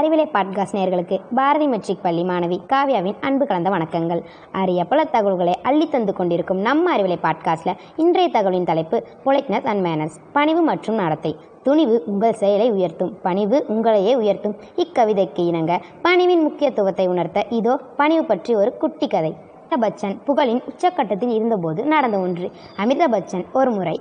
Arivalai podcast நேர்களுக்கு Bharathi matric பள்ளி மாணவி காவ்யாவின் அன்பு கலந்த வணக்கங்கள். அரிய பல தகவல்களை அள்ளி தந்து கொண்டிருக்கும் நம்ம அறிவிலை பாட்காஸ்டில் இன்றைய தகவலின் தலைப்பு பொலைட்னஸ் அண்ட் மேனர்ஸ் பணிவு மற்றும் நடத்தை. துணிவு உங்கள் செயலை உயர்த்தும் பணிவு உங்களையே உயர்த்தும். இக்கவிதைக்கு இணங்க பணிவின் முக்கியத்துவத்தை உணர்த்த இதோ பணிவு பற்றி ஒரு குட்டி கதை. அமிதாப் பச்சன் புகழின் உச்சக்கட்டத்தில் இருந்தபோது நடந்த ஒன்று. அமிதாப் பச்சன் ஒரு முறை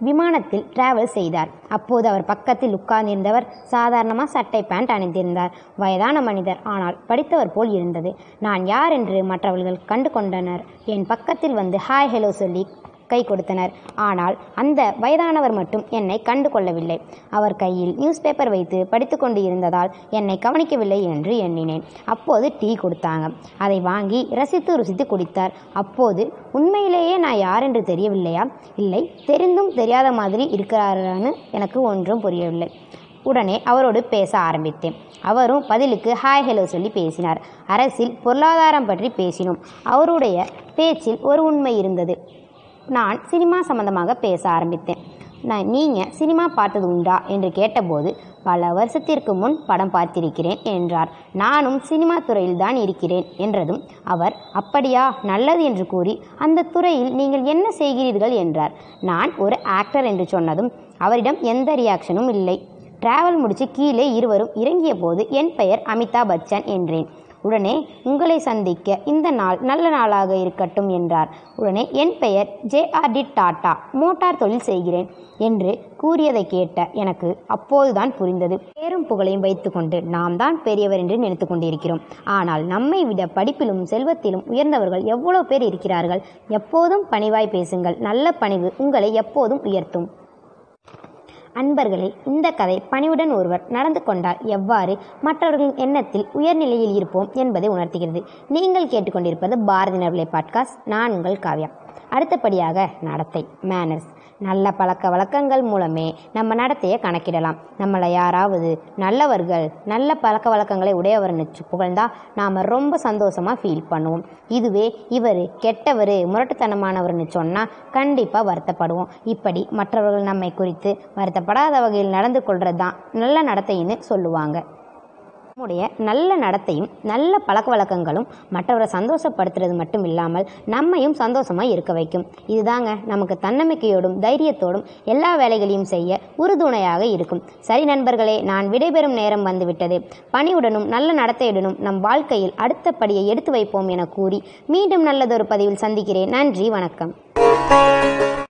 விமானத்தில் டிராவல் செய்தார். அப்போது அவர் பக்கத்தில் உட்கார்ந்திருந்தவர் சாதாரணமாக சட்டை பேண்ட் அணிந்திருந்தார். வயதான மனிதர் ஆனால் படித்தவர் போல் இருந்தது. நான் யார்? என்று மற்றவர்கள் கண்டு கொண்டனர் என் பக்கத்தில் வந்து ஹாய் ஹலோ சொல்லி கை கொடுத்தனர். ஆனால் அந்த வயதானவர் மட்டும் என்னை கண்டு கொள்ளவில்லை. அவர் கையில் நியூஸ் பேப்பர் வைத்து படித்து கொண்டு இருந்ததால் என்னை கவனிக்கவில்லை என்று எண்ணினேன். அப்போது டீ கொடுத்தாங்க. அதை வாங்கி ரசித்து ருசித்து குடித்தார். அப்போது உண்மையிலேயே நான் யார் என்று தெரியவில்லையா? இல்லை தெரிந்தும் தெரியாத மாதிரி இருக்கிறாரான்னு எனக்கு ஒன்றும் புரியவில்லை. உடனே அவரோடு பேச ஆரம்பித்தேன். அவரும் பதிலுக்கு ஹாய் ஹலோ சொல்லி பேசினார். அரசில் பொருளாதாரம் பற்றி பேசினோம். அவருடைய பேச்சில் ஒரு உண்மை இருந்தது. நான் சினிமா சம்பந்தமாக பேச ஆரம்பித்தேன். நான் நீங்கள் சினிமா பார்த்தது உண்டா என்று கேட்டபோது பல வருஷத்திற்கு முன் படம் பார்த்திருக்கிறேன் என்றார். நானும் சினிமா துறையில் தான் இருக்கிறேன் என்றதும் அவர் அப்படியா நல்லது என்று கூறி அந்த துறையில் நீங்கள் என்ன செய்கிறீர்கள் என்றார். நான் ஒரு ஆக்டர் என்று சொன்னதும் அவரிடம் எந்த ரியாக்ஷனும் இல்லை. டிராவல் முடித்து கீழே இருவரும் இறங்கிய போது என் பெயர் அமிதாப் பச்சன் என்றேன். உடனே உங்களை சந்திக்க இந்த நாள் நல்ல நாளாக இருக்கட்டும் என்றார். உடனே என் பெயர் J R D Tata motor தொழில் செய்கிறேன் என்று கூறியதை கேட்ட எனக்கு அப்போதுதான் புரிந்தது. பேரும் புகழையும் வைத்துக்கொண்டு நாம் தான் பெரியவர் என்று நினைத்து கொண்டிருக்கிறோம். ஆனால் நம்மை விட படிப்பிலும் செல்வத்திலும் உயர்ந்தவர்கள் எவ்வளோ பேர் இருக்கிறார்கள்? எப்போதும் பணிவாய் பேசுங்கள். நல்ல பணிவு உங்களை எப்போதும் உயர்த்தும். அன்பர்களே இந்த கதை பணிவுடன் ஒருவர் நடந்து கொண்டால் எவ்வாறு மற்றவர்களின் எண்ணத்தில் உயர்நிலையில் இருப்போம் என்பதை உணர்த்துகிறது. நீங்கள் கேட்டுக்கொண்டிருப்பது பாரதி நர்வலை பாட்காஸ்ட் நான் உங்கள் காவ்யா. அடுத்தபடியாக நடத்தை மேனர்ஸ் நல்ல பழக்க வழக்கங்கள் மூலமே நம்ம நடத்தையை கணக்கிடலாம். நம்மளை யாராவது நல்லவர்கள் நல்ல பழக்க வழக்கங்களை உடையவர்னு புகழ்ந்தா நாம் ரொம்ப சந்தோஷமாக ஃபீல் பண்ணுவோம். இதுவே இவர் கெட்டவர் முரட்டுத்தனமானவர்னு சொன்னால் கண்டிப்பாக வருத்தப்படுவோம். இப்படி மற்றவர்கள் நம்மை குறித்து வருத்தப்படாத வகையில் நடந்து கொள்கிறது தான் நல்ல நடத்தைன்னு சொல்லுவாங்க. நம்முடைய நல்ல நடத்தையும் நல்ல பழக்க வழக்கங்களும் மற்றவரை சந்தோஷப்படுத்துறது மட்டும் இல்லாமல் நம்மையும் சந்தோஷமாக இருக்க வைக்கும். இதுதாங்க நமக்கு தன்னம்பிக்கையோடும் தைரியத்தோடும் எல்லா வேலைகளையும் செய்ய உறுதுணையாக இருக்கும். சரி நண்பர்களே நான் விடைபெறும் நேரம் வந்துவிட்டது. பணியுடனும் நல்ல நடத்தையுடனும் நம் வாழ்க்கையில் அடுத்த படியை எடுத்து வைப்போம் என கூறி மீண்டும் நல்லதொரு பதிவில் சந்திக்கிறேன். நன்றி வணக்கம்.